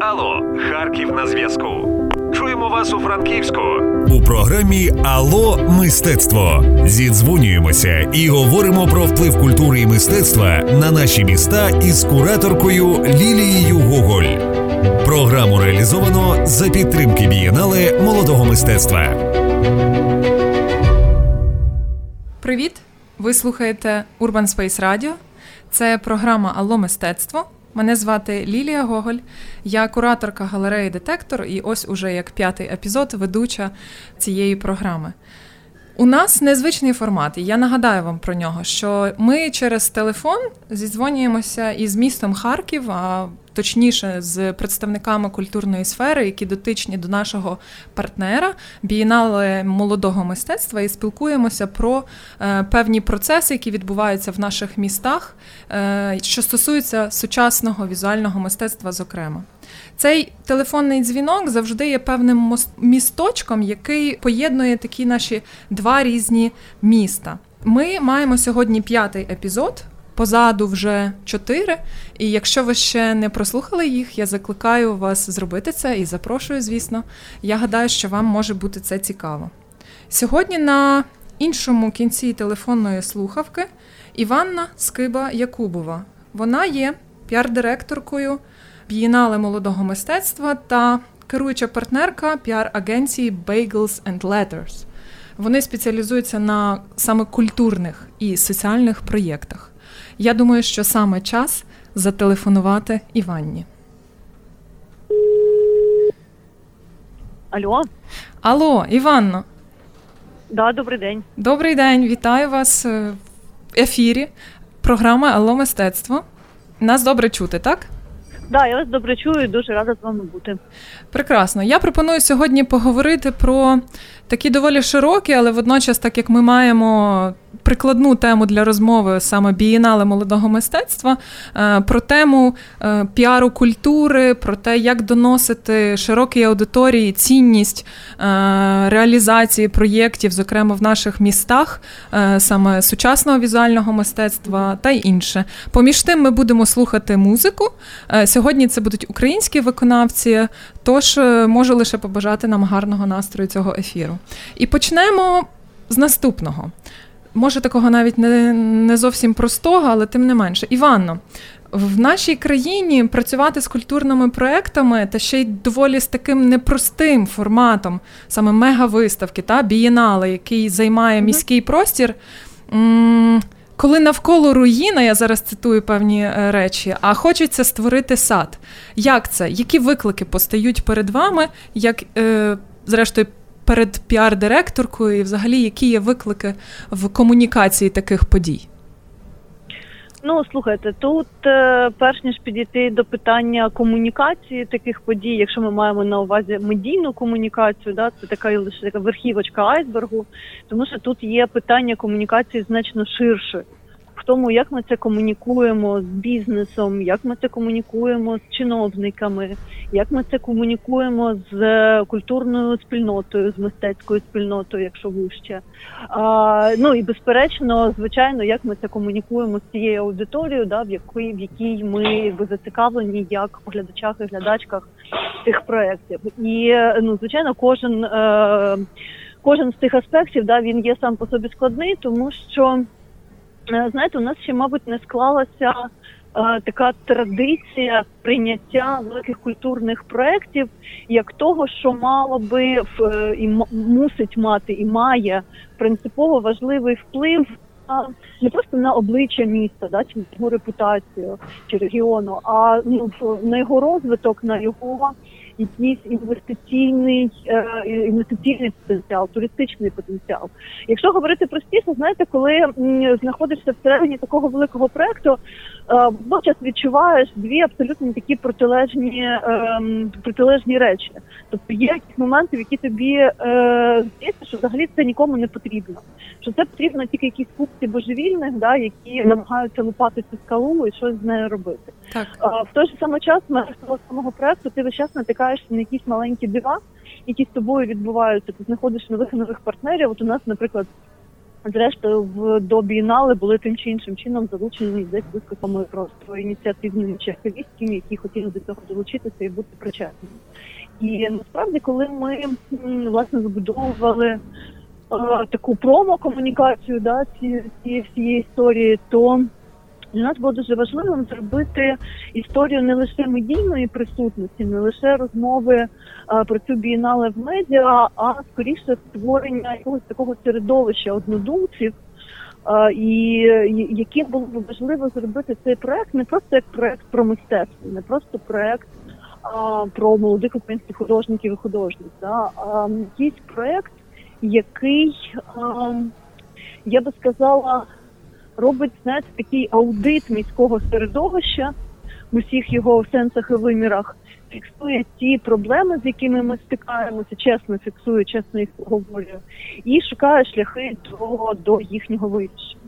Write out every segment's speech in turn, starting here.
Алло, Харків на зв'язку. Чуємо вас у Франківську. У програмі Ало мистецтво зідзвонюємося і говоримо про вплив культури і мистецтва на наші міста із кураторкою Лілією Гоголь. Програму реалізовано за підтримки бієнале молодого мистецтва. Привіт! Ви слухаєте Urban Space Radio. Це програма Алло мистецтво. Мене звати Лілія Гоголь, я кураторка галереї Детектор, і ось уже як п'ятий епізод ведуча цієї програми. У нас незвичний формат, і я нагадаю вам про нього, що ми через телефон зідзвонюємося із містом Харків, а точніше з представниками культурної сфери, які дотичні до нашого партнера, бієнале молодого мистецтва, і спілкуємося про е, певні процеси, які відбуваються в наших містах, е, що стосуються сучасного візуального мистецтва, зокрема. Цей телефонний дзвінок завжди є певним місточком, який поєднує такі наші два різні міста. Ми маємо сьогодні п'ятий епізод. Позаду вже чотири. І якщо ви ще не прослухали їх, я закликаю вас зробити це і запрошую, звісно. Я гадаю, що вам може бути це цікаво. Сьогодні на іншому кінці телефонної слухавки Іванна Скиба Якубова. Вона є піар-директоркою бієнале молодого мистецтва та керуюча партнерка піар-агенції Bagels and Letters. Вони спеціалізуються на саме культурних і соціальних проєктах. Я думаю, що саме час зателефонувати Іванні. Алло, Алло, Іванно. да, добрий день. Добрий день, вітаю вас е, в ефірі. Програми Алло мистецтво. Нас добре чути, так? Да, я вас добре чую, дуже рада з вами бути. Прекрасно. Я пропоную сьогодні поговорити про такі доволі широкі, але водночас, так як ми маємо прикладну тему для розмови саме бієнале молодого мистецтва, е, про тему е, піару культури, про те, як доносити широкій аудиторії цінність е, реалізації проєктів, зокрема в наших містах, саме сучасного візуального мистецтва та й інше. Поміж тим, ми будемо слухати музику. Сьогодні це будуть українські виконавці, тож можу лише побажати нам гарного настрою цього ефіру. І почнемо з наступного може такого навіть не не зовсім простого, але тим не менше. Іванно, в нашій країні працювати з культурними проектами та ще й доволі з таким непростим форматом, саме мегавиставки та бієнале, який займає міський простір. М- коли навколо руїна, я зараз цитую певні е, речі, а хочеться створити сад. Як це? Які виклики постають перед вами, як, е, зрештою, перед піар-директоркою, і взагалі які є виклики в комунікації таких подій? Ну, слухайте, тут е, перш ніж підійти до питання комунікації таких подій, якщо ми маємо на увазі медійну комунікацію, да, це така лише така верхівочка айсбергу, тому що тут є питання комунікації значно ширше в тому, як ми це комунікуємо з бізнесом, як ми це комунікуємо з чиновниками, як ми це комунікуємо з е, культурною спільнотою, з мистецькою спільнотою, якщо вище. А, Ну і безперечно, звичайно, як ми це комунікуємо з цією аудиторією, да, в якій в якій ми якби зацікавлені як по глядачах і глядачках цих проєктів. І ну, звичайно, кожен. Е, Кожен з цих аспектів да він є сам по собі складний, тому що Е, знаєте, у нас ще, мабуть, не склалася е, така традиція прийняття великих культурних проєктів як того, що мало би в е, і мусить мати і має принципово важливий вплив. Не просто на обличчя міста, да, чи його репутацію чи регіону, а ну на його розвиток, на його якийсь інвестиційний е, інвестиційний потенціал, туристичний потенціал. Якщо говорити простіше, знаєте, коли знаходишся всередині такого великого проекту, е, водночас відчуваєш дві абсолютно такі протилежні ем, протилежні речі. Тобто є якісь моменти, в які тобі е, здається, що взагалі це нікому не потрібно. Що це потрібно тільки якісь купці божевільних, да, які намагаються лупати цю скалу і щось з нею робити. Так. В той же самий час на того самого проекту ти весь час натикаєшся на якісь маленькі дива, які з тобою відбуваються. Ти знаходиш нових нових партнерів. От у нас, наприклад, зрештою в до бієнале були тим чи іншим чином залучені десь виступами просто ініціативними чи які хотіли до цього долучитися і бути причетними. І насправді, коли ми власне збудовували е, таку промо-комунікацію да, цієї всієї історії, то для нас було дуже важливим зробити історію не лише медійної присутності, не лише розмови е, про цю бієнале в медіа, а скоріше створення якогось такого середовища однодумців. Е, і яким було б важливо зробити цей проект не просто як проект про мистецтво, не просто проект а, про молодих українських художників і художниць, да, а якийсь проект, який а, я би сказала робить знаєте, такий аудит міського середовища в усіх його сенсах і вимірах, фіксує ті проблеми, з якими ми стикаємося, чесно фіксує, чесно їх говорю, і шукає шляхи до, до їхнього вирішення.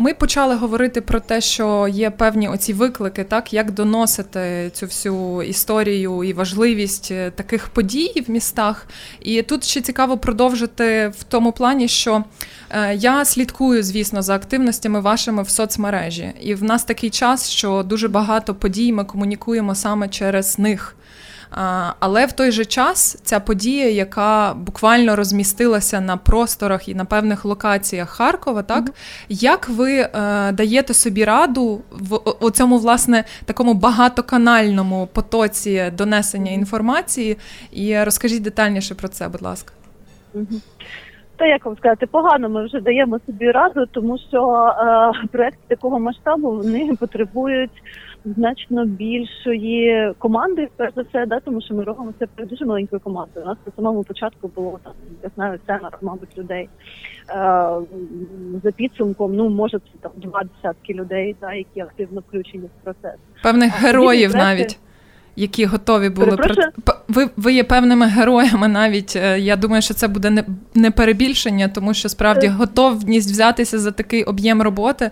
Ми почали говорити про те, що є певні оці виклики, так як доносити цю всю історію і важливість е, таких подій в містах. І тут ще цікаво продовжити в тому плані, що е, я слідкую, звісно, за активностями вашими в соцмережі, і в нас такий час, що дуже багато подій ми комунікуємо саме через них. Але в той же час ця подія, яка буквально розмістилася на просторах і на певних локаціях Харкова, так mm-hmm. як ви е, даєте собі раду в цьому власне такому багатоканальному потоці донесення інформації? І розкажіть детальніше про це, будь ласка. Mm-hmm. Та як вам сказати, погано ми вже даємо собі раду, тому що е, проекти такого масштабу вони потребують значно більшої команди, перш за все, да, тому що ми робимо це при дуже маленькою командою. У нас на самому початку було там, я знаю, семеро, мабуть, людей. Е, За підсумком, ну може це там два десятки людей, да, які активно включені в процес. Певних а героїв навіть. Які готові були ви, ви є певними героями навіть. Е, я думаю, що це буде не не перебільшення, тому що справді е. готовність взятися за такий об'єм роботи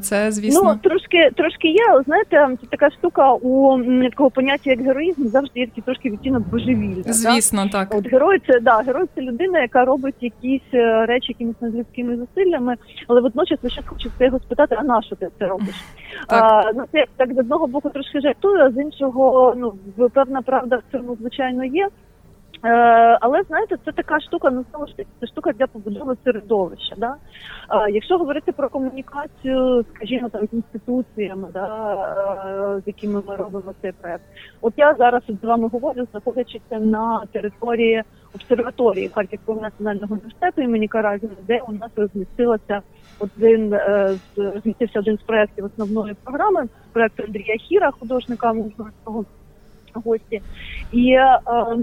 це звісно Ну, трошки трошки є. Знаєте, це така штука у такого поняття як героїзм завжди є трошки відтінок божевілля. Звісно, так? так от герой це да герой це людина, яка робить якісь е, речі якимись незлюдськими зусиллями, але водночас ви ще хочеться його спитати, а на що ти це робиш? Так. А, ну це так з одного боку трошки жартую, а з іншого ну певна правда в цьому звичайно є. Е, але знаєте, це така штука, ну знову ж таки, це штука для побудови середовища. Да? Е, якщо говорити про комунікацію, скажімо, там з інституціями, да, е, з якими ми робимо цей проект, от я зараз з вами говорю, знаходячись на території обсерваторії Харківського національного університету імені Каразіна, де у нас розмістилося один розмістився один з проєктів основної програми, проект Андрія Хіра, художника мужницького гості. І е,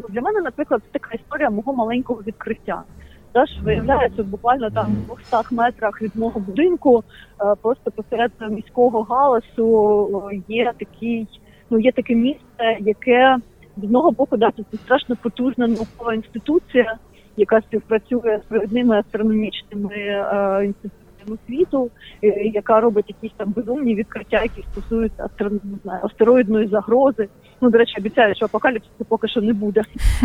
для мене, наприклад, така історія мого маленького відкриття. Теж виявляється, буквально там в 200 метрах від мого будинку, е, просто посеред міського галасу є такий, ну є таке місце, яке з одного боку да, це страшно потужна наукова інституція, яка співпрацює з провідними астрономічними е, всьому світу, е, яка робить якісь там безумні відкриття, які стосуються астро, не знаю, астероїдної загрози. Ну, до речі, обіцяю, що апокаліпсису поки що не буде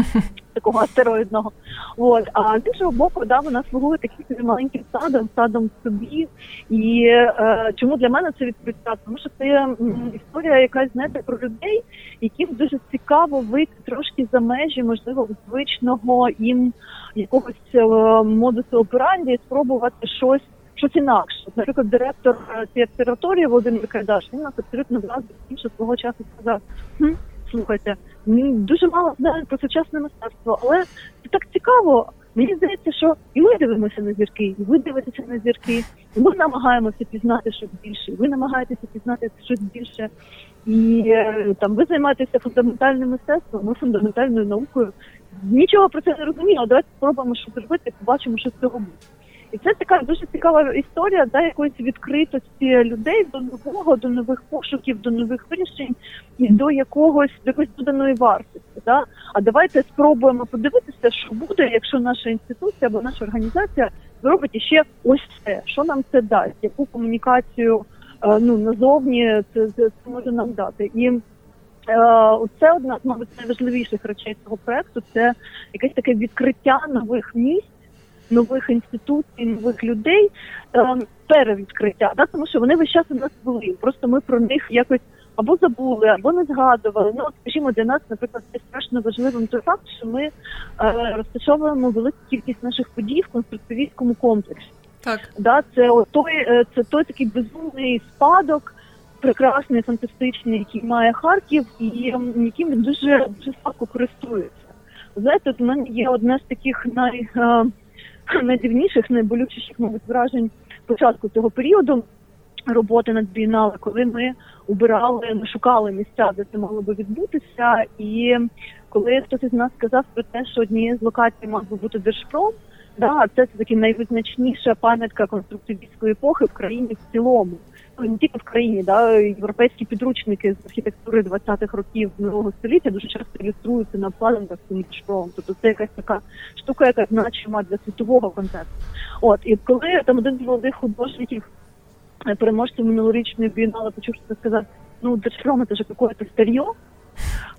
такого астероїдного. От. А з іншого боку, да, вона слугує таким маленьким садом, садом собі. І е, чому для мене це відкриття? Тому що це історія якась знаєте, про людей, яким дуже цікаво вийти трошки за межі, можливо, звичного їм якогось е, модусу операнді і спробувати щось щось інакше. Наприклад, директор е, цієї обсерваторії Володимир Кайдаш, він нас абсолютно тим, що свого часу сказав: хм, слухайте, дуже мало знаємо про сучасне мистецтво, але це так цікаво. Мені здається, що і ми дивимося на зірки, і ви дивитеся на зірки, і ми намагаємося пізнати щось більше, і ви намагаєтеся пізнати щось більше. І е, там ви займаєтеся фундаментальним мистецтвом, ми фундаментальною наукою. Нічого про це не розуміємо. Давайте спробуємо щось зробити, побачимо, що з цього буде. І це така дуже цікава історія да, якоїсь відкритості людей до нового, до нових пошуків, до нових вирішень і до якогось до якоїсь доданої вартості. Да? А давайте спробуємо подивитися, що буде, якщо наша інституція або наша організація зробить іще ось це, що нам це дасть, яку комунікацію е, ну назовні це, це, може нам дати. І е, це одна з мабуть найважливіших речей цього проекту. Це якесь таке відкриття нових місць нових інституцій, нових людей е, перевідкриття, да, тому що вони весь час у нас були. Просто ми про них якось або забули, або не згадували. Ну, скажімо, для нас, наприклад, це страшно важливим той факт, що ми е, розташовуємо велику кількість наших подій в конструктивістському комплексі. Так. Да, Це той, е, це той такий безумний спадок, прекрасний, фантастичний, який має Харків, і яким він дуже дуже слабко користується. Знаєте, от у мене є одне з таких най, е, найдивніших, найболючіших, мабуть, вражень початку цього періоду роботи над бієнале, коли ми обирали, ми шукали місця, де це могло би відбутися. І коли хтось із нас сказав про те, що однією з локацій мав би бути Держпром, да, це таки найвизначніша пам'ятка конструктивістської епохи в країні в цілому. Не тільки в країні, да, європейські підручники з архітектури 20-х років минулого століття дуже часто ілюструються на обкладинках цим Держпромом. Тобто це якась така штука, яка значима для світового контексту. От і коли там один з молодих художників переможців минулорічної бієнали почув що сказати, ну Держпром це ж якесь старьо.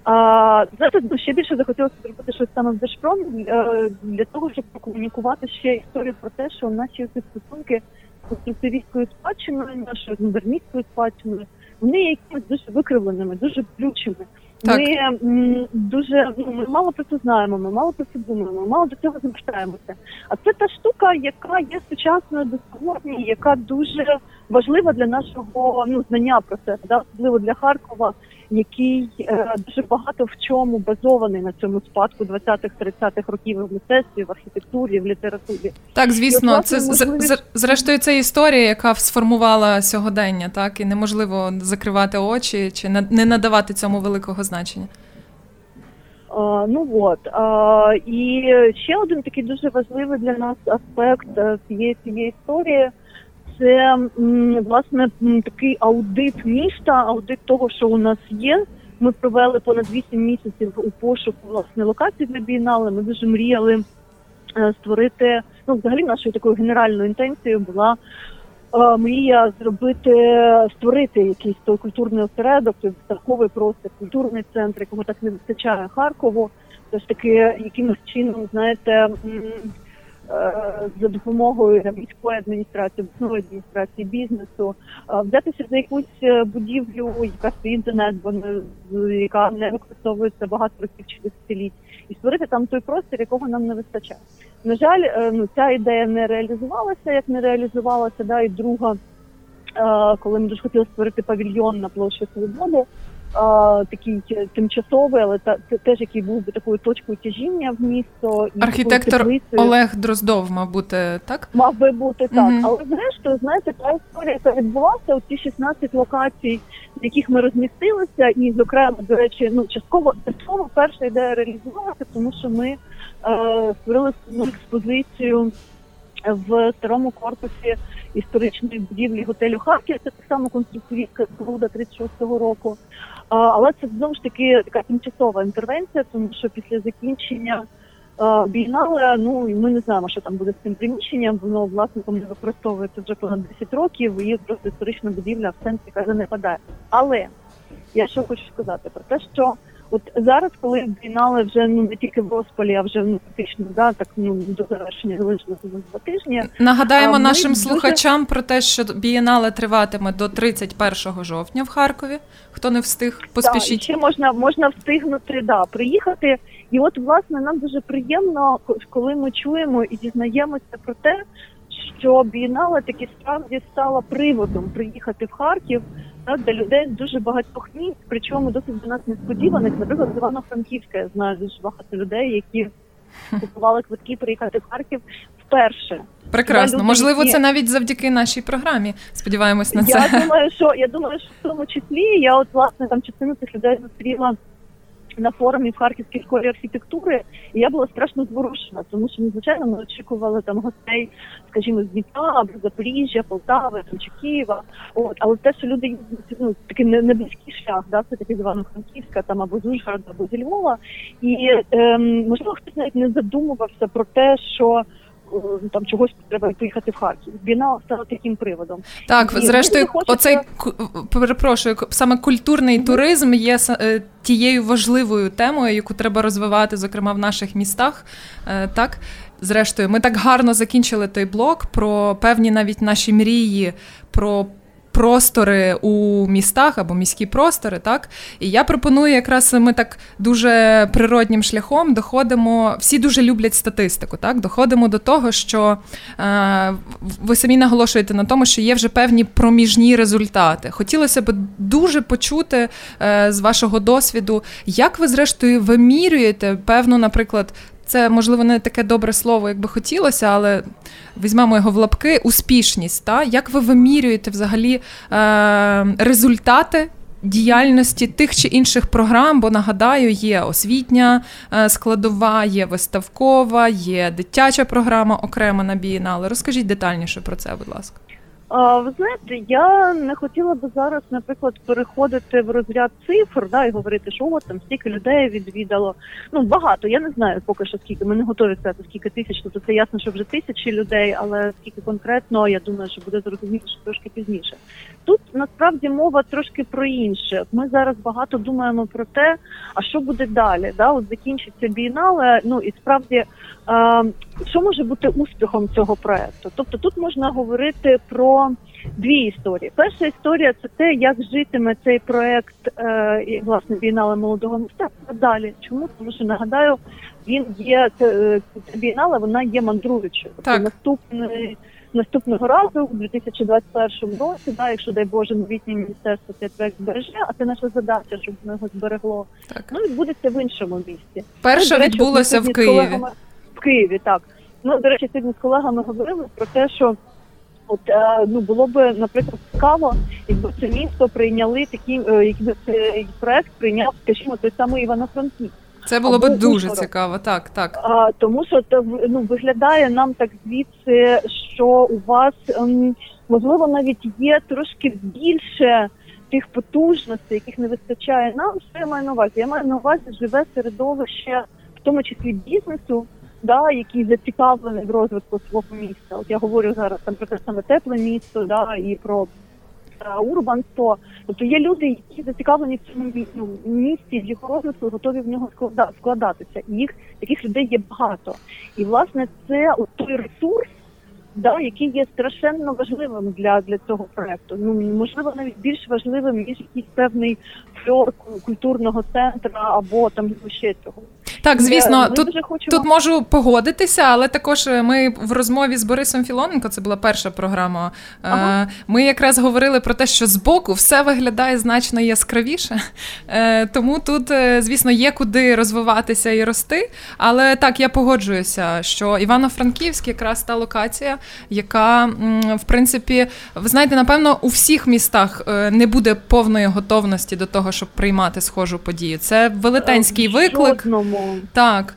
А знаєте, ну, ще більше захотілося зробити щось саме в Держпромі е, для того, щоб прокомунікувати ще історію про те, що наші стосунки конструктивістською спадщиною, нашою модерністською спадщиною, вони є якимись дуже викривленими, дуже блючими. Так. Ми м, дуже ну ми мало про це знаємо, ми мало про це думаємо, ми мало до цього звертаємося. А це та штука, яка є сучасною до сьогодні, яка дуже важлива для нашого ну знання про це, да? особливо для Харкова, який е, дуже багато в чому базований на цьому спадку 20-30-х років в мистецтві, в архітектурі, в літературі. Так, звісно, це можливість... зрештою це історія, яка сформувала сьогодення, так і неможливо закривати очі чи не надавати цьому великого значення. Ну от і ще один такий дуже важливий для нас аспект е, цієї цієї історії це власне такий аудит міста, аудит того, що у нас є. Ми провели понад 8 місяців у пошуку власне локацій для бієнале. Ми дуже мріяли е, створити. Ну, взагалі, нашою такою генеральною інтенцією була е, мрія зробити, створити якийсь той культурний осередок, той виставковий простір, культурний центр, якого так не вистачає Харкову. Тож таки, якимось чином, знаєте. Е, за допомогою міської адміністрації, обласної адміністрації бізнесу, е, взятися за якусь е, будівлю, яка стоїть занедбано, яка не використовується багато років чи десятиліть, і створити там той простір, якого нам не вистачає. На жаль, ну ця ідея не реалізувалася, як не реалізувалася, да, і друга, коли ми дуже хотіли створити павільйон на площі Свободи такий тимчасовий, але та це теж який був би такою точкою тяжіння в місто і архітектор Олег Дроздов, мав бути так, мав би бути так. mm Але зрештою, знаєте, та історія, яка відбулася, ці 16 локацій, на яких ми розмістилися, і зокрема, до речі, ну частково частково перша ідея реалізувалася, тому що ми е, створили експозицію в старому корпусі історичної будівлі готелю Харків. Це так само конструктивістська споруда 36-го року. Але це знову ж таки така тимчасова інтервенція, тому що після закінчення бієнале, ну і ми не знаємо, що там буде з цим приміщенням. Воно власником не використовується вже понад 10 років. і просто історична будівля в центрі яка занепадає. Але я що хочу сказати про те, що От зараз, коли фінали вже ну не тільки в розпалі, а вже ну фактично да так ну до завершення залишилося два тижні. Нагадаємо нашим дуже... слухачам про те, що бієнале триватиме до 31 жовтня в Харкові. Хто не встиг, поспішіть. Так, ще можна можна встигнути да приїхати. І от власне нам дуже приємно, коли ми чуємо і дізнаємося про те, що бієнале таки справді стала приводом приїхати в Харків так, для людей дуже багатьох міст, причому досить до нас несподіваних. Наприклад, з Івано-Франківська я знаю дуже багато людей, які купували квитки приїхати в Харків вперше. Прекрасно, люди, можливо, які... це навіть завдяки нашій програмі. Сподіваємось на це. Я думаю, що я думаю, що в тому числі я от власне там частину цих людей зустріла на форумі в Харківській школі архітектури, і я була страшно зворушена, тому що звичайно ми очікували там гостей, скажімо, з Дніпра, або Запоріжжя, Полтави, там, чи Києва. От, але те, що люди ну такий не, не близький шлях, да, це таки з Івано-Франківська, там або з Ужгорода, або зі Львова, і ем, можливо хтось навіть не задумувався про те, що. Е, там чогось треба поїхати в Харків. Біна стала таким приводом. Так, і зрештою, хочеться... оцей перепрошую, саме культурний mm-hmm. туризм є е, тією важливою темою, яку треба розвивати, зокрема в наших містах. Е, так зрештою, ми так гарно закінчили той блок про певні навіть наші мрії, про простори у містах або міські простори, так і я пропоную, якраз ми так дуже природнім шляхом доходимо. Всі дуже люблять статистику. Так, доходимо до того, що е, ви самі наголошуєте на тому, що є вже певні проміжні результати. Хотілося б дуже почути е, з вашого досвіду, як ви зрештою вимірюєте певну, наприклад, це можливо не таке добре слово, як би хотілося, але візьмемо його в лапки. Успішність. Та? Як ви вимірюєте взагалі е, результати? Діяльності тих чи інших програм, бо нагадаю, є освітня е, складова, є виставкова, є дитяча програма окрема на бієнале. Розкажіть детальніше про це, будь ласка. Ви знаєте, я не хотіла би зараз, наприклад, переходити в розряд цифр, да, і говорити, що от там стільки людей відвідало. Ну багато. Я не знаю поки що скільки. Ми не готові сказати, скільки тисяч. Тобто це ясно, що вже тисячі людей, але скільки конкретно, я думаю, що буде зрозуміти що трошки пізніше. Тут насправді мова трошки про інше. Ми зараз багато думаємо про те, а що буде далі. Да, от закінчиться бієнале, Ну і справді, е, що може бути успіхом цього проекту? Тобто тут можна говорити про дві історії. Перша історія це те, як житиме цей проект е, і власне бієнале молодого мистецтва далі. Чому тому, що нагадаю, він є це бієнале, вона є мандруючою. Тобто наступний. Наступного разу, у 2021 році, да, якщо дай Боже, новітнє міністерство цей проект збереже, а це наша задача, щоб воно його зберегло. Так. Ну відбудеться в іншому місці. Перше ну, відбулося в Києві. Колегами... В Києві, так. Ну, до речі, сьогодні з колегами говорили про те, що От е, ну було б, наприклад, цікаво, якби це місто прийняли такі, е, якби цей проект прийняв, скажімо, той самий Івано-Франківськ. Це було б дуже Ужгород. цікаво, так, так. А, Тому що ну, виглядає нам так звідси, що у вас ем, можливо навіть є трошки більше тих потужностей, яких не вистачає нам. Що я маю на увазі? Я маю на увазі живе середовище, в тому числі бізнесу да, який зацікавлений в розвитку свого міста. От я говорю зараз там про те саме тепле місто, да, і про урбан 100. Тобто є люди, які зацікавлені в цьому місті, в його розвитку, готові в нього складатися. І їх таких людей є багато. І власне це той ресурс. Да, який є страшенно важливим для для цього проекту. Ну можливо, навіть більш важливим ніж якийсь певний фльор культурного центру або там ще цього. Так, звісно, ми тут хочемо... тут можу погодитися, але також е, ми в розмові з Борисом Філоненко, це була перша програма. Е, ага. Ми якраз говорили про те, що збоку все виглядає значно яскравіше, е, тому тут, звісно, є куди розвиватися і рости. Але так, я погоджуюся, що Івано-Франківськ якраз та локація, яка в принципі, ви знаєте, напевно, у всіх містах не буде повної готовності до того, щоб приймати схожу подію. Це велетенський виклик. Жодному. Так.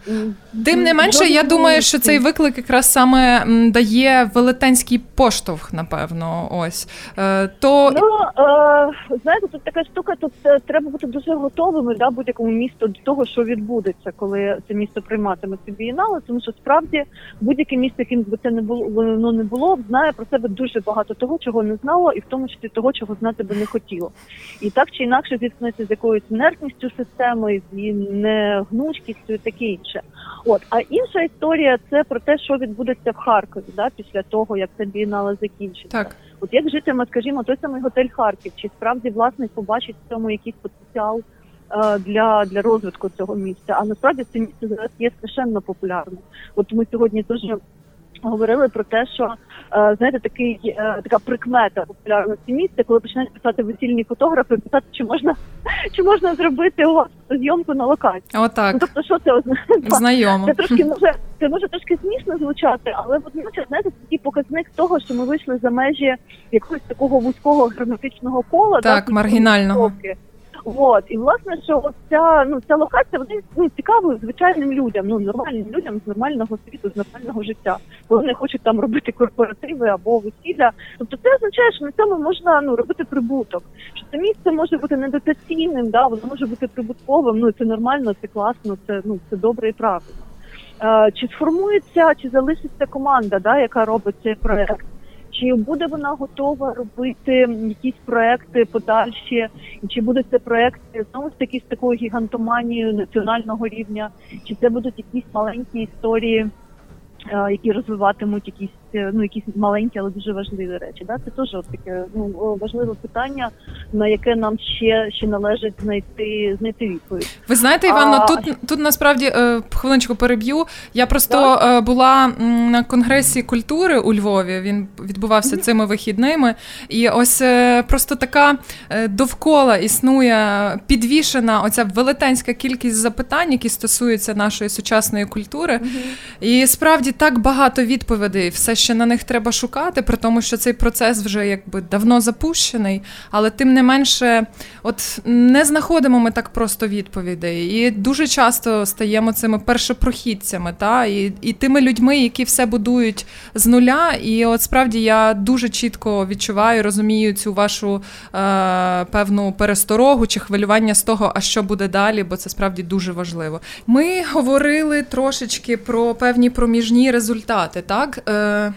Тим не менше, я думаю, що цей виклик якраз саме дає велетенський поштовх, напевно. Ось. Е, то... Ну, е, знаєте, тут така штука, тут е, треба бути дуже готовими да, будь-якому місту до того, що відбудеться, коли це місто прийматиме ці бієнали, тому що справді будь-яке місто, яким би це не було воно не було, знає про себе дуже багато того, чого не знало, і в тому числі того, чого знати би не хотіло. І так чи інакше зіткнеться з якоюсь інертністю системи, з її негнучкістю і таке інше. От а інша історія це про те, що відбудеться в Харкові, да, після того як це бінала закінчиться. Так. От як житиме, скажімо, той самий готель Харків, чи справді власник побачить в цьому якийсь потенціал е, для для розвитку цього місця? А насправді це місце зараз є страшенно популярним. От ми сьогодні дуже говорили про те, що е, знаєте, такий е, така прикмета популярності місця, коли починають писати весільні фотографи, писати, чи можна чи можна зробити у вас зйомку на локації. Отак. Ну, тобто, що це означає? Знайомо. Це трошки може це може трошки смішно звучати, але водночас знаєте, це такий показник того, що ми вийшли за межі якогось такого вузького герметичного кола, так, да, маргінального. От і власне, що ця ну ця локація вони ну цікавою звичайним людям, ну нормальним людям з нормального світу, з нормального життя. Вони хочуть там робити корпоративи або весілля. Тобто це означає, що на цьому можна ну робити прибуток. Що це місце може бути недотаційним, да воно може бути прибутковим. Ну це нормально, це класно, це ну це добре і правильно. Е, Чи сформується, чи залишиться команда, да, яка робить цей проект? Чи буде вона готова робити якісь проекти подальші, чи будуть це проекти знову ж таки з такою гігантоманією національного рівня, чи це будуть якісь маленькі історії Е, які розвиватимуть якісь ну якісь маленькі, але дуже важливі речі. Да? Це теж таке ну важливе питання, на яке нам ще ще належить знайти знайти відповідь. Ви знаєте, Івано, а... тут тут насправді е, хвилиночку переб'ю. Я просто так. була на конгресі культури у Львові. Він відбувався mm-hmm. цими вихідними, і ось просто така довкола існує підвішена оця велетенська кількість запитань, які стосуються нашої сучасної культури, mm-hmm. і справді так багато відповідей, все ще на них треба шукати, при тому, що цей процес вже якби давно запущений, але тим не менше, от не знаходимо ми так просто відповідей. І дуже часто стаємо цими першопрохідцями, та і, і тими людьми, які все будують з нуля. І от справді я дуже чітко відчуваю, розумію цю вашу е, певну пересторогу чи хвилювання з того, а що буде далі, бо це справді дуже важливо. Ми говорили трошечки про певні проміжні результати. Так? Е,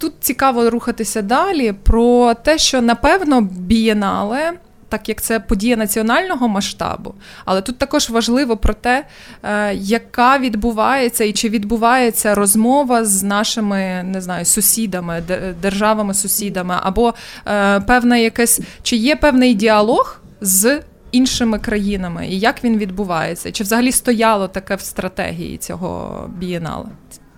Тут цікаво рухатися далі про те, що напевно бієнале. Так як це подія національного масштабу, але тут також важливо про те, е, яка відбувається і чи відбувається розмова з нашими не знаю, сусідами, державами-сусідами, або е, певна якась чи є певний діалог з іншими країнами, і як він відбувається? Чи взагалі стояло таке в стратегії цього бієналу?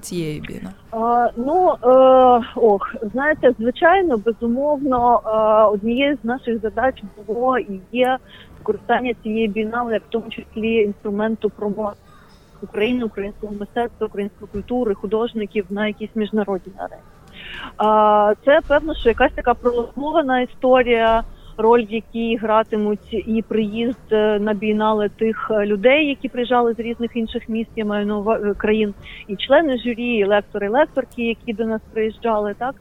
Цієї біна? А, Ну е, ох, знаєте, звичайно, безумовно, е, однією з наших задач було і є використання цієї бінали, як в тому числі інструменту промоції України, українського мистецтва, української культури, художників на якійсь міжнародній арені. Це певно, що якась така пролонгована історія роль, в якій гратимуть і приїзд е, на бійнали тих е, людей, які приїжджали з різних інших міст, я маю на е, країн, і члени журі, і лектори, і лекторки, які до нас приїжджали. Так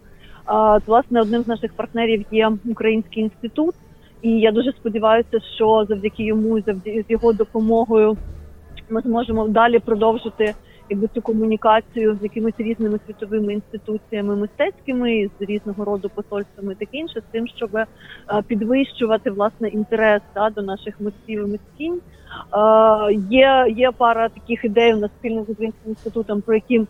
а власне одним з наших партнерів є Український інститут, і я дуже сподіваюся, що завдяки йому, завдяки з його допомогою, ми зможемо далі продовжити якби цю комунікацію з якимись різними світовими інституціями мистецькими з різного роду посольствами, таке інше, з тим, щоб е, підвищувати власне інтерес та, до наших митців і митців. Е, є є пара таких ідей у нас спільно з українським інститутом, про які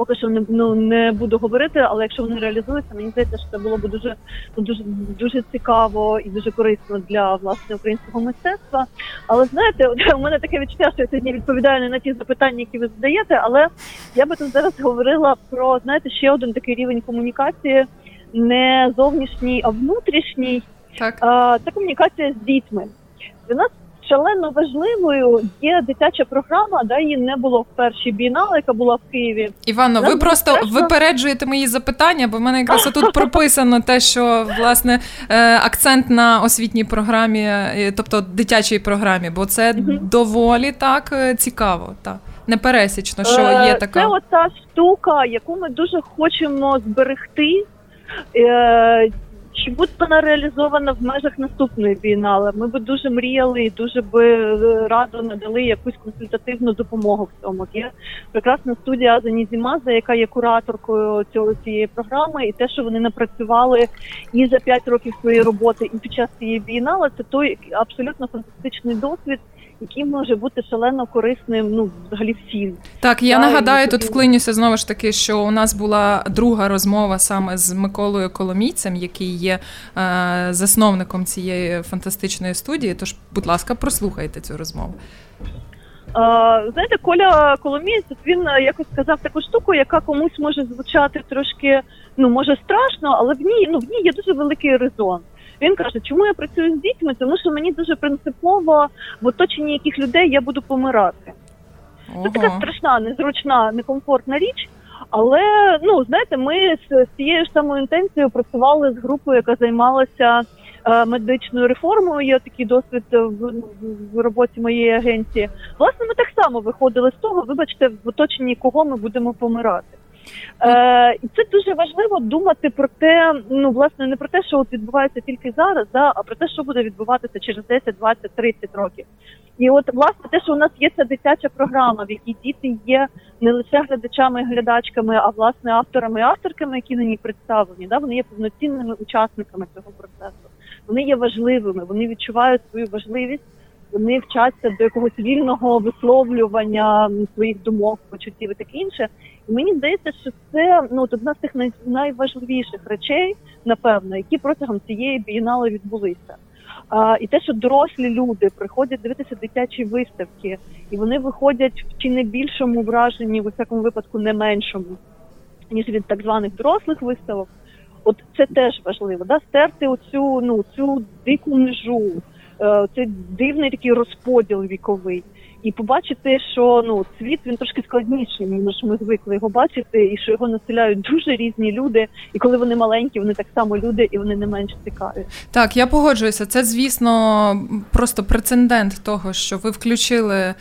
поки що не ну не буду говорити, але якщо вони реалізуються, мені здається, що це було б дуже дуже дуже цікаво і дуже корисно для власне українського мистецтва. Але знаєте, у мене таке відчуття, що я сьогодні відповідаю не на ті запитання, які ви задаєте, але я би тут зараз говорила про знаєте ще один такий рівень комунікації, не зовнішній, а внутрішній. Так. Це комунікація з дітьми. Для нас шалено важливою є дитяча програма, да її не було в першій бійналі, яка була в Києві. Івано, ви просто страшно... випереджуєте мої запитання, бо в мене якраз тут прописано те, що власне е, акцент на освітній програмі, е, тобто дитячій програмі, бо це доволі так е, цікаво. так. Непересічно, що є така. Це ота штука, яку ми дуже хочемо зберегти. Чи буде вона реалізована в межах наступної бієнале? Ми би дуже мріяли і дуже би е, радо надали якусь консультативну допомогу в цьому. Є прекрасна студія Азані Зімаза, яка є кураторкою цього цієї програми, і те, що вони напрацювали і за п'ять років своєї роботи, і під час цієї бієнали, це той абсолютно фантастичний досвід який може бути шалено корисним. Ну взагалі всім. Так я да, нагадаю, тут вклинюся знову ж таки, що у нас була друга розмова саме з Миколою Коломійцем, який є е, засновником цієї фантастичної студії. Тож, будь ласка, прослухайте цю розмову. Uh, знаєте, Коля Коломієць, він е, якось сказав таку штуку, яка комусь може звучати трошки, ну може страшно, але в ній ну в ній є дуже великий резон. Він каже, чому я працюю з дітьми? Тому що мені дуже принципово в оточенні яких людей я буду помирати. Ого. Це така страшна, незручна, некомфортна річ. Але ну знаєте, ми з цією ж самою інтенцією працювали з групою, яка займалася е, медичною реформою. Є такий досвід в, в роботі моєї агенції. Власне, ми так само виходили з того, вибачте, в оточенні кого ми будемо помирати. Е, І це дуже важливо думати про те, ну власне, не про те, що от відбувається тільки зараз, да, а про те, що буде відбуватися через 10, 20, 30 років. І от власне те, що у нас є ця дитяча програма, в якій діти є не лише глядачами і глядачками, а власне авторами і авторками, які на ній представлені, да, вони є повноцінними учасниками цього процесу. Вони є важливими, вони відчувають свою важливість вони вчаться до якогось вільного висловлювання своїх думок, почуттів і таке інше. І мені здається, що це ну одна з тих найважливіших речей, напевно, які протягом цієї бієнали відбулися. А, І те, що дорослі люди приходять дивитися дитячі виставки, і вони виходять в чи не більшому враженні, в усякому випадку не меншому, ніж від так званих дорослих виставок. От це теж важливо, да, стерти оцю ну цю дику межу, е, цей дивний такий розподіл віковий і побачити, що ну світ він трошки складніший, ніж ми звикли його бачити, і що його населяють дуже різні люди. І коли вони маленькі, вони так само люди, і вони не менш цікаві. Так, я погоджуюся. Це звісно просто прецедент того, що ви включили е,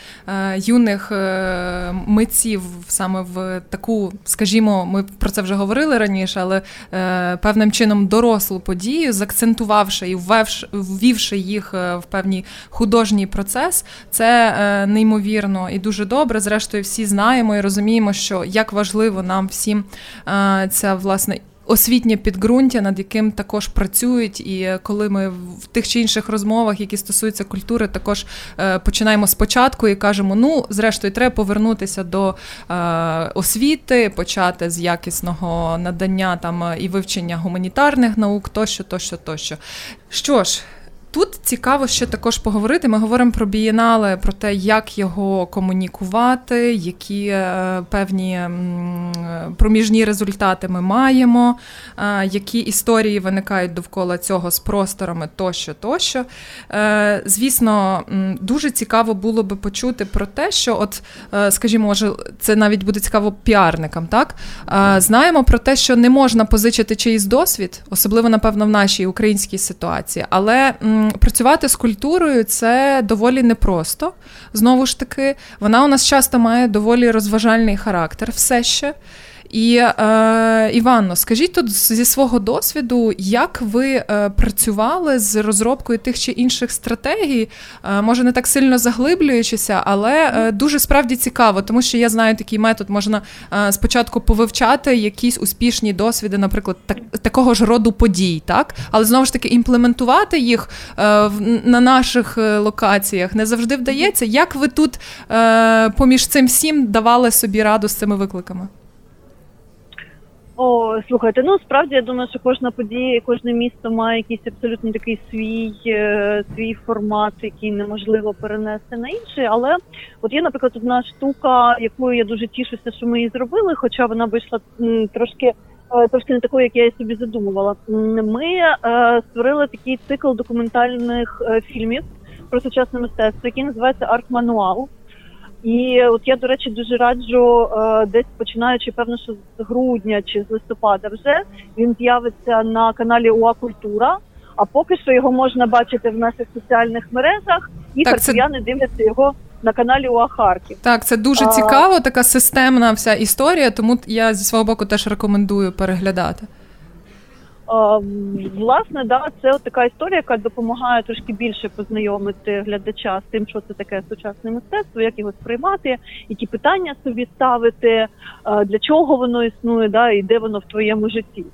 юних е, митців саме в таку, скажімо, ми про це вже говорили раніше, але е, певним чином дорослу подію, закцентувавши і ввівши їх е, в певний художній процес. Це е, неймовірно і дуже добре. Зрештою, всі знаємо і розуміємо, що як важливо нам всім ця власне. Освітнє підґрунтя, над яким також працюють, і коли ми в тих чи інших розмовах, які стосуються культури, також е, починаємо спочатку і кажемо: ну, зрештою, треба повернутися до е, освіти, почати з якісного надання там і вивчення гуманітарних наук, тощо, тощо, тощо. Що ж. Тут цікаво ще також поговорити. Ми говоримо про бієнале, про те, як його комунікувати, які е, певні проміжні результати ми маємо, е, які історії виникають довкола цього з просторами тощо, тощо. Е, звісно, дуже цікаво було би почути про те, що, от, скажімо, може, це навіть буде цікаво піарникам. так? Знаємо про те, що не можна позичити чиїсь досвід, особливо, напевно, в нашій українській ситуації, але. Працювати з культурою це доволі непросто. Знову ж таки, вона у нас часто має доволі розважальний характер все ще. І е, Іванно, скажіть тут зі свого досвіду, як ви е, працювали з розробкою тих чи інших стратегій, е, може не так сильно заглиблюючися, але е, дуже справді цікаво, тому що я знаю такий метод, можна е, спочатку повивчати якісь успішні досвіди, наприклад, так, такого ж роду подій, так, але знову ж таки імплементувати їх е, на наших локаціях не завжди вдається. Як ви тут поміж цим всім давали собі раду з цими викликами? О, слухайте, ну справді я думаю, що кожна подія, кожне місто має якийсь абсолютно такий свій е, свій формат, який неможливо перенести на інший. Але от є, наприклад, одна штука, якою я дуже тішуся, що ми її зробили, хоча вона вийшла м, трошки е, трошки не такою, як я її собі задумувала. Ми е, створили такий цикл документальних е, фільмів про сучасне мистецтво, який називається Арт-мануал. І от я, до речі, дуже раджу е, десь починаючи, певно, що з грудня чи з листопада вже він з'явиться на каналі УА Культура. А поки що його можна бачити в наших соціальних мережах, і так, харків'яни це... дивляться його на каналі УА Харків. Так, це дуже а... цікаво, така системна вся історія. Тому я зі свого боку теж рекомендую переглядати. Власне, да, це от така історія, яка допомагає трошки більше познайомити глядача з тим, що це таке сучасне мистецтво, як його сприймати, які питання собі ставити, для чого воно існує, да, і де воно в твоєму житті.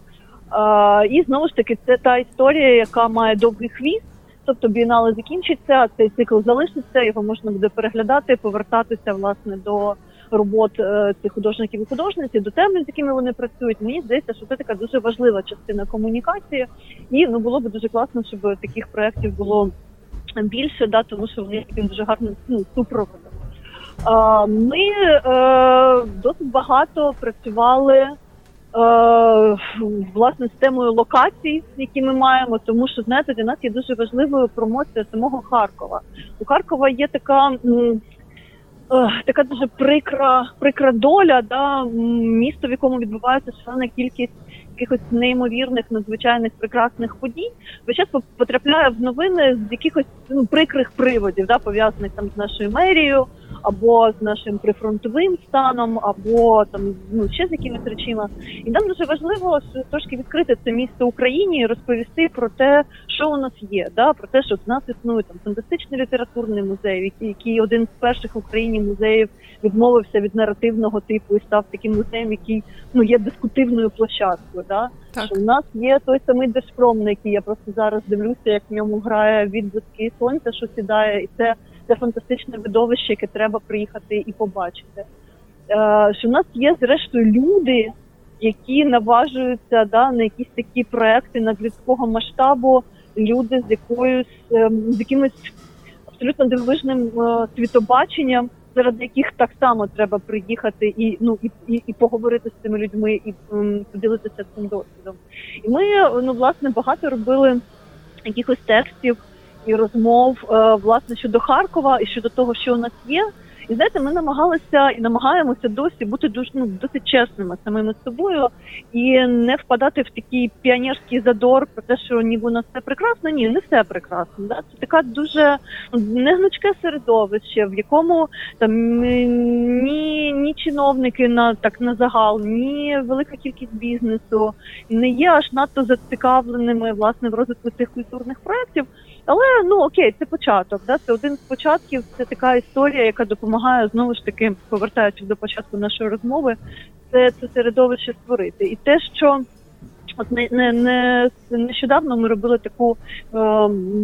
І знову ж таки, це та історія, яка має довгий хвіст. Тобто бієнале закінчиться, цей цикл залишиться, його можна буде переглядати, повертатися власне до робот е, цих художників і художниці, до тем, з якими вони працюють. Мені здається, що це така дуже важлива частина комунікації, і ну було б дуже класно, щоб таких проєктів було більше, да, тому що вони таким дуже гарним ну, супроводом. Ми е, досить багато працювали е, власне з темою локацій, які ми маємо, тому що знаєте, для нас є дуже важливою промоція самого Харкова. У Харкова є така така дуже прикра прикра доля, да, місто, в якому відбувається шалена кількість якихось неймовірних, надзвичайних прекрасних подій, весь час потрапляє в новини з якихось ну, прикрих приводів, да, пов'язаних там з нашою мерією або з нашим прифронтовим станом, або там ну ще з якимись речима. І нам дуже важливо трошки відкрити це місто Україні і розповісти про те, що у нас є, да про те, що в нас існує там фантастичний літературний музей, який, один з перших в Україні музеїв відмовився від наративного типу і став таким музеєм, який ну є дискутивною площадкою. Да? Так. Що у нас є той самий Держпром, на який я просто зараз дивлюся, як в ньому грає відблиски сонця, що сідає, і це це фантастичне видовище, яке треба приїхати і побачити. Е, Що в нас є зрештою люди, які наважуються да, на якісь такі проекти надлюдського масштабу, люди з якоюсь ем, з якимось абсолютно дивовижним е, світобаченням заради яких так само треба приїхати і ну і і, і поговорити з цими людьми, і м, поділитися цим досвідом. І ми ну власне багато робили якихось текстів і розмов е, власне щодо Харкова і щодо того, що у нас є. І знаєте, ми намагалися і намагаємося досі бути дуже ну, досить чесними самими собою і не впадати в такий піонерський задор про те, що ніби у нас все прекрасно. Ні, не все прекрасно. Да? Це така дуже негнучке середовище, в якому там ні ні чиновники на так на загал, ні велика кількість бізнесу не є аж надто зацікавленими власне в розвитку цих культурних проєктів. Але ну окей, це початок. Да? Це один з початків. Це така історія, яка допомагає знову ж таки, повертаючись до початку нашої розмови, це це середовище створити. І те, що от не не, не нещодавно ми робили таку е,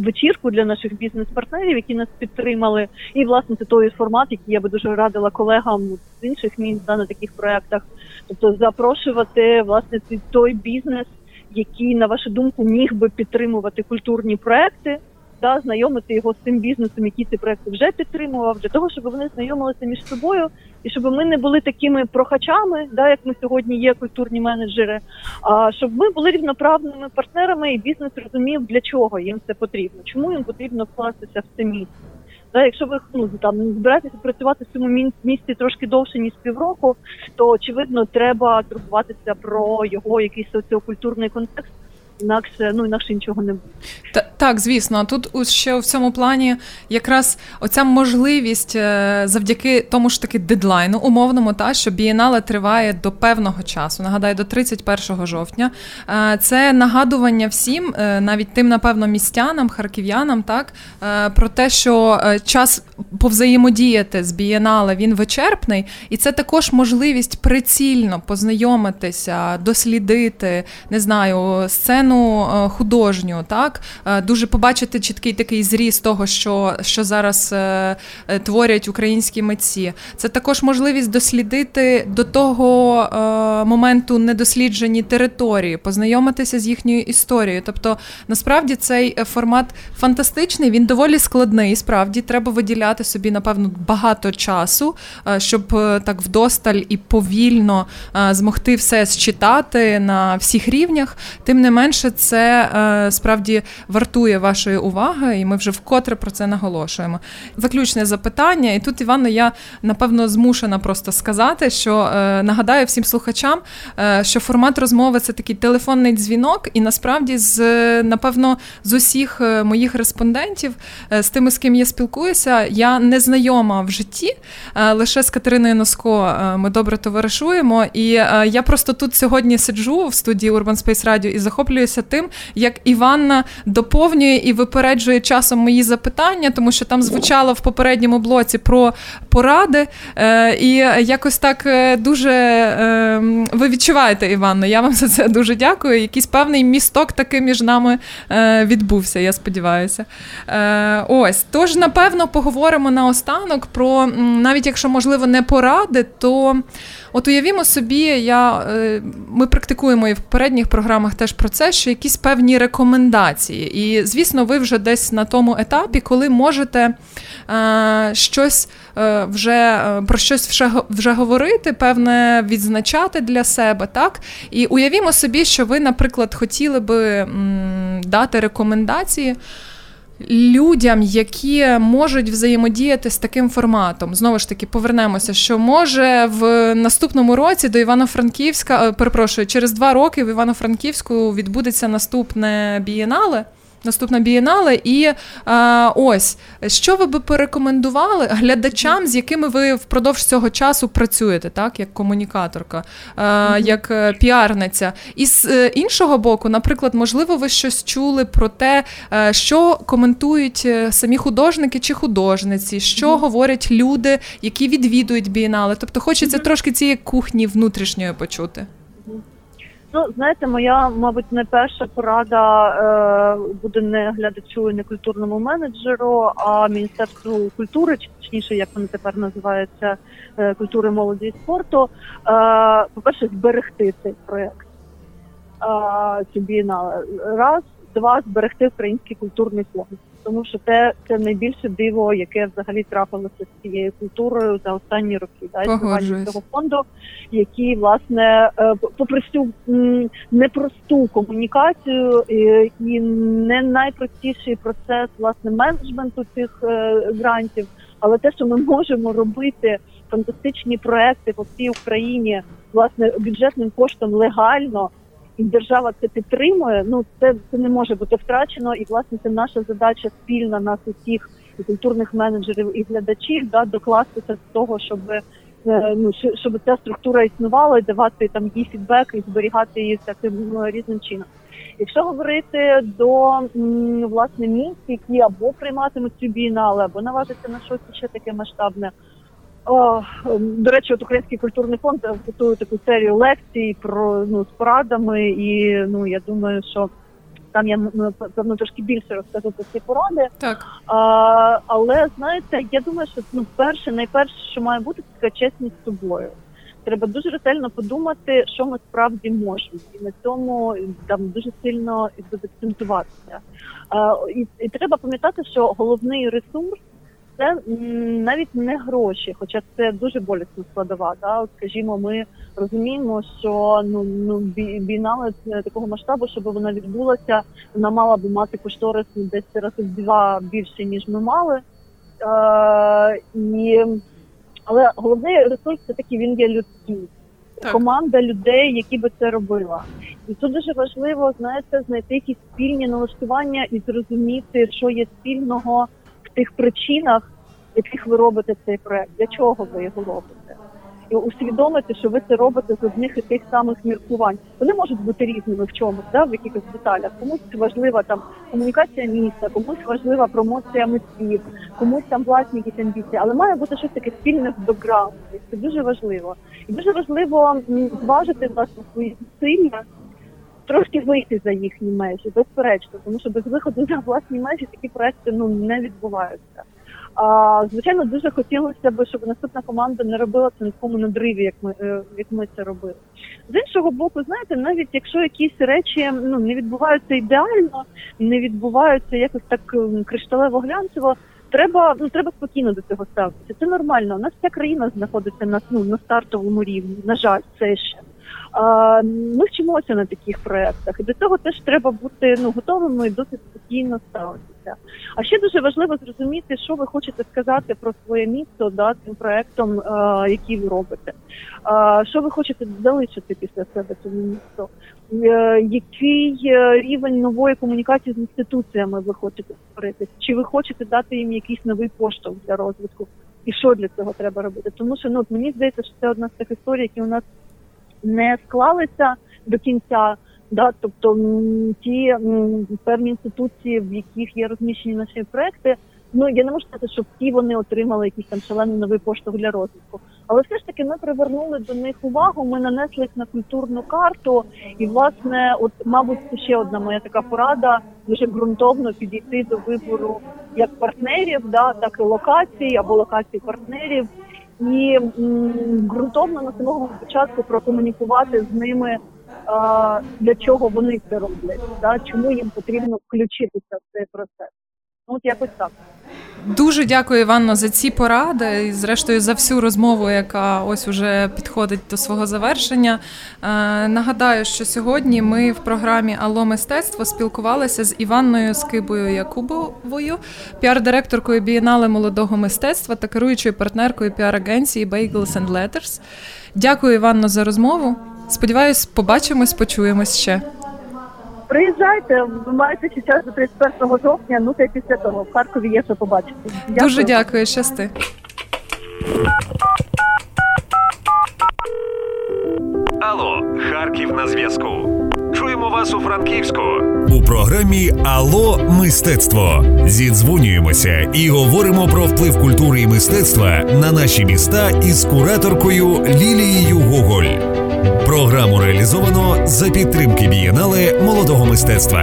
вечірку для наших бізнес-партнерів, які нас підтримали, і власне це той формат, який я би дуже радила колегам з інших міст да, на таких проектах, тобто запрошувати власне той бізнес. Який на вашу думку міг би підтримувати культурні проекти, да, знайомити його з тим бізнесом, який ці проекти вже підтримував, для того, щоб вони знайомилися між собою, і щоб ми не були такими прохачами, да, як ми сьогодні є культурні менеджери. А щоб ми були рівноправними партнерами, і бізнес розумів, для чого їм це потрібно, чому їм потрібно вкластися в це місце. Да, якщо ви ну там збираєтеся працювати в цьому місці трошки довше ніж півроку, то очевидно треба турбуватися про його якийсь соціокультурний контекст інакше ну інакше нічого не буде. Та, так, звісно, тут ще в цьому плані якраз оця можливість е, завдяки тому ж таки дедлайну, умовному, та що бієнале триває до певного часу. Нагадаю, до 31 жовтня. Е, це нагадування всім, е, навіть тим, напевно, містянам, харків'янам, так про те, що час повзаємодіяти з бієнале він вичерпний, і це також можливість прицільно познайомитися, дослідити, не знаю, сцену сцену е, художню, так е, дуже побачити чіткий такий зріст того, що що зараз е, творять українські митці. Це також можливість дослідити до того моменту недосліджені території, познайомитися з їхньою історією. Тобто, насправді цей формат фантастичний, він доволі складний. Справді треба виділяти собі, напевно, багато часу, щоб так вдосталь і повільно змогти все считати на всіх рівнях. Тим не менш менше, це е, справді вартує вашої уваги, і ми вже вкотре про це наголошуємо. Заключне запитання, і тут Іванна, я напевно змушена просто сказати, що е, нагадаю всім слухачам, е, що формат розмови це такий телефонний дзвінок, і насправді з напевно з усіх моїх респондентів, з тими, з ким я спілкуюся, я не знайома в житті. Лише з Катериною Носко ми добре товаришуємо. І я просто тут сьогодні сиджу в студії Urban Space Radio і захоплююся захоплююся тим, як Іванна доповнює і випереджує часом мої запитання, тому що там звучало в попередньому блоці про поради. Е, І якось так е, дуже е, ви відчуваєте, Іванно, я вам за це дуже дякую. Якийсь певний місток таки між нами е, відбувся, я сподіваюся. Е, Ось, тож, напевно, поговоримо наостанок про навіть якщо можливо не поради, то. От уявімо собі, я, е, ми практикуємо і в попередніх програмах теж про це, що якісь певні рекомендації. І, звісно, ви вже десь на тому етапі, коли можете е, щось е, вже про щось вже, вже говорити, певне відзначати для себе. так? І уявімо собі, що ви, наприклад, хотіли би м, дати рекомендації людям, які можуть взаємодіяти з таким форматом. Знову ж таки, повернемося, що може в наступному році до Івано-Франківська, е, перепрошую, через два роки в Івано-Франківську відбудеться наступне бієнале. Наступна бієнале. І а, ось що ви би порекомендували глядачам, з якими ви впродовж цього часу працюєте, так як комунікаторка, а, як е, піарниця. І з е, іншого боку, наприклад, можливо, ви щось чули про те, е, що коментують самі художники чи художниці, що mm-hmm. говорять люди, які відвідують бієнале. Тобто, хочеться mm-hmm. трошки цієї кухні внутрішньої почути. Ну, знаєте, моя, мабуть, не перша порада е, буде не глядачу і не культурному менеджеру, а міністерству культури, чи точніше, як вони тепер називаються, е, культури молоді і спорту. Е, По-перше, зберегти цей проєкт. Е, Раз, два, зберегти український культурний фонд тому що це це найбільше диво, яке взагалі трапилося з цією культурою за останні роки. Да, існування цього фонду, який власне е, попри всю непросту комунікацію і не найпростіший процес власне менеджменту цих е, грантів, але те, що ми можемо робити. Фантастичні проекти по всій Україні власне бюджетним коштом легально і держава це підтримує, ну це це не може бути втрачено. І власне це наша задача спільна нас усіх і культурних менеджерів і глядачів, да докластися з того, щоб е, ну щоб ця структура існувала і давати там її фідбек і зберігати її таким ну, різним чином. Якщо говорити до власне місць, які або прийматимуть цю бієнале, або наважиться на щось ще таке масштабне. О, До речі, от Український культурний фонд готує таку серію лекцій про ну з порадами, і ну я думаю, що там я певно трошки більше розкажу про ці поради. Так А, але знаєте, я думаю, що ну перше, найперше, що має бути, це така чесність з собою. Треба дуже ретельно подумати, що ми справді можемо, і на цьому там дуже сильно акцентуватися. І, і треба пам'ятати, що головний ресурс це навіть не гроші, хоча це дуже болісна складова. Да? От, скажімо, ми розуміємо, що ну ну війна такого масштабу, щоб вона відбулася, вона мала би мати кошторис десь раз два більше ніж ми мали. Е, і, Але головний ресурс це такий він є людський. Так. Команда людей, які би це робила, і тут дуже важливо знаєте, знайти якісь спільні налаштування і зрозуміти, що є спільного тих причинах, яких ви робите цей проект, для чого ви його робите, і усвідомити, що ви це робите з одних і тих самих міркувань. Вони можуть бути різними в чомусь, да, в якихось деталях. Комусь важлива там комунікація міста, комусь важлива промоція митців, комусь там власні якісь амбіції, але має бути щось таке спільне в бекграунді. Це дуже важливо, і дуже важливо зважити власне свої зусилля трошки вийти за їхні межі, безперечно, тому що без виходу на власні межі такі проекти ну не відбуваються. А, Звичайно, дуже хотілося б, щоб наступна команда не робила це на такому надриві, як ми е, як ми це робили. З іншого боку, знаєте, навіть якщо якісь речі ну не відбуваються ідеально, не відбуваються якось так кришталево глянцево. Треба ну треба спокійно до цього ставитися. Це нормально. У нас вся країна знаходиться на ну на стартовому рівні. На жаль, це ще. Ми вчимося на таких проєктах, і до цього теж треба бути ну готовими і досить спокійно ставитися. А ще дуже важливо зрозуміти, що ви хочете сказати про своє місто да, цим проектом, який ви робите. Що ви хочете залишити після себе цьому місто? Е, який е, рівень нової комунікації з інституціями ви хочете створити? Чи ви хочете дати їм якийсь новий поштовх для розвитку? І що для цього треба робити? Тому що ну мені здається, що це одна з тих історій, які у нас не склалися до кінця. Да, тобто ті певні інституції, в яких є розміщені наші проекти, ну я не можу сказати, що всі вони отримали якийсь там шалений новий поштовх для розвитку. Але все ж таки ми привернули до них увагу. Ми нанесли їх на культурну карту, і власне, от мабуть, ще одна моя така порада дуже ґрунтовно підійти до вибору як партнерів, да так і локацій або локацій партнерів і ґрунтовно на самого початку прокомунікувати з ними, для чого вони це роблять, да, чому їм потрібно включитися в цей процес. Ну, от якось так. Дуже дякую, Іванно, за ці поради і, зрештою, за всю розмову, яка ось уже підходить до свого завершення. Е, нагадаю, що сьогодні ми в програмі Алло мистецтво спілкувалися з Іванною Скибою Якубовою, піар-директоркою бієнале молодого мистецтва та керуючою партнеркою піар-агенції Bagels and Letters. Дякую, Іванно, за розмову. Сподіваюсь, побачимось, почуємось ще. Приїжджайте, ви маєте ще час до 31 жовтня, ну та й після того. В Харкові є що побачити. Дякую. Дуже дякую, щасти. Алло, Харків на зв'язку. Чуємо вас у Франківську. У програмі Ало мистецтво зідзвонюємося і говоримо про вплив культури і мистецтва на наші міста із кураторкою Лілією Гоголь. Програму реалізовано за підтримки бієнале молодого мистецтва.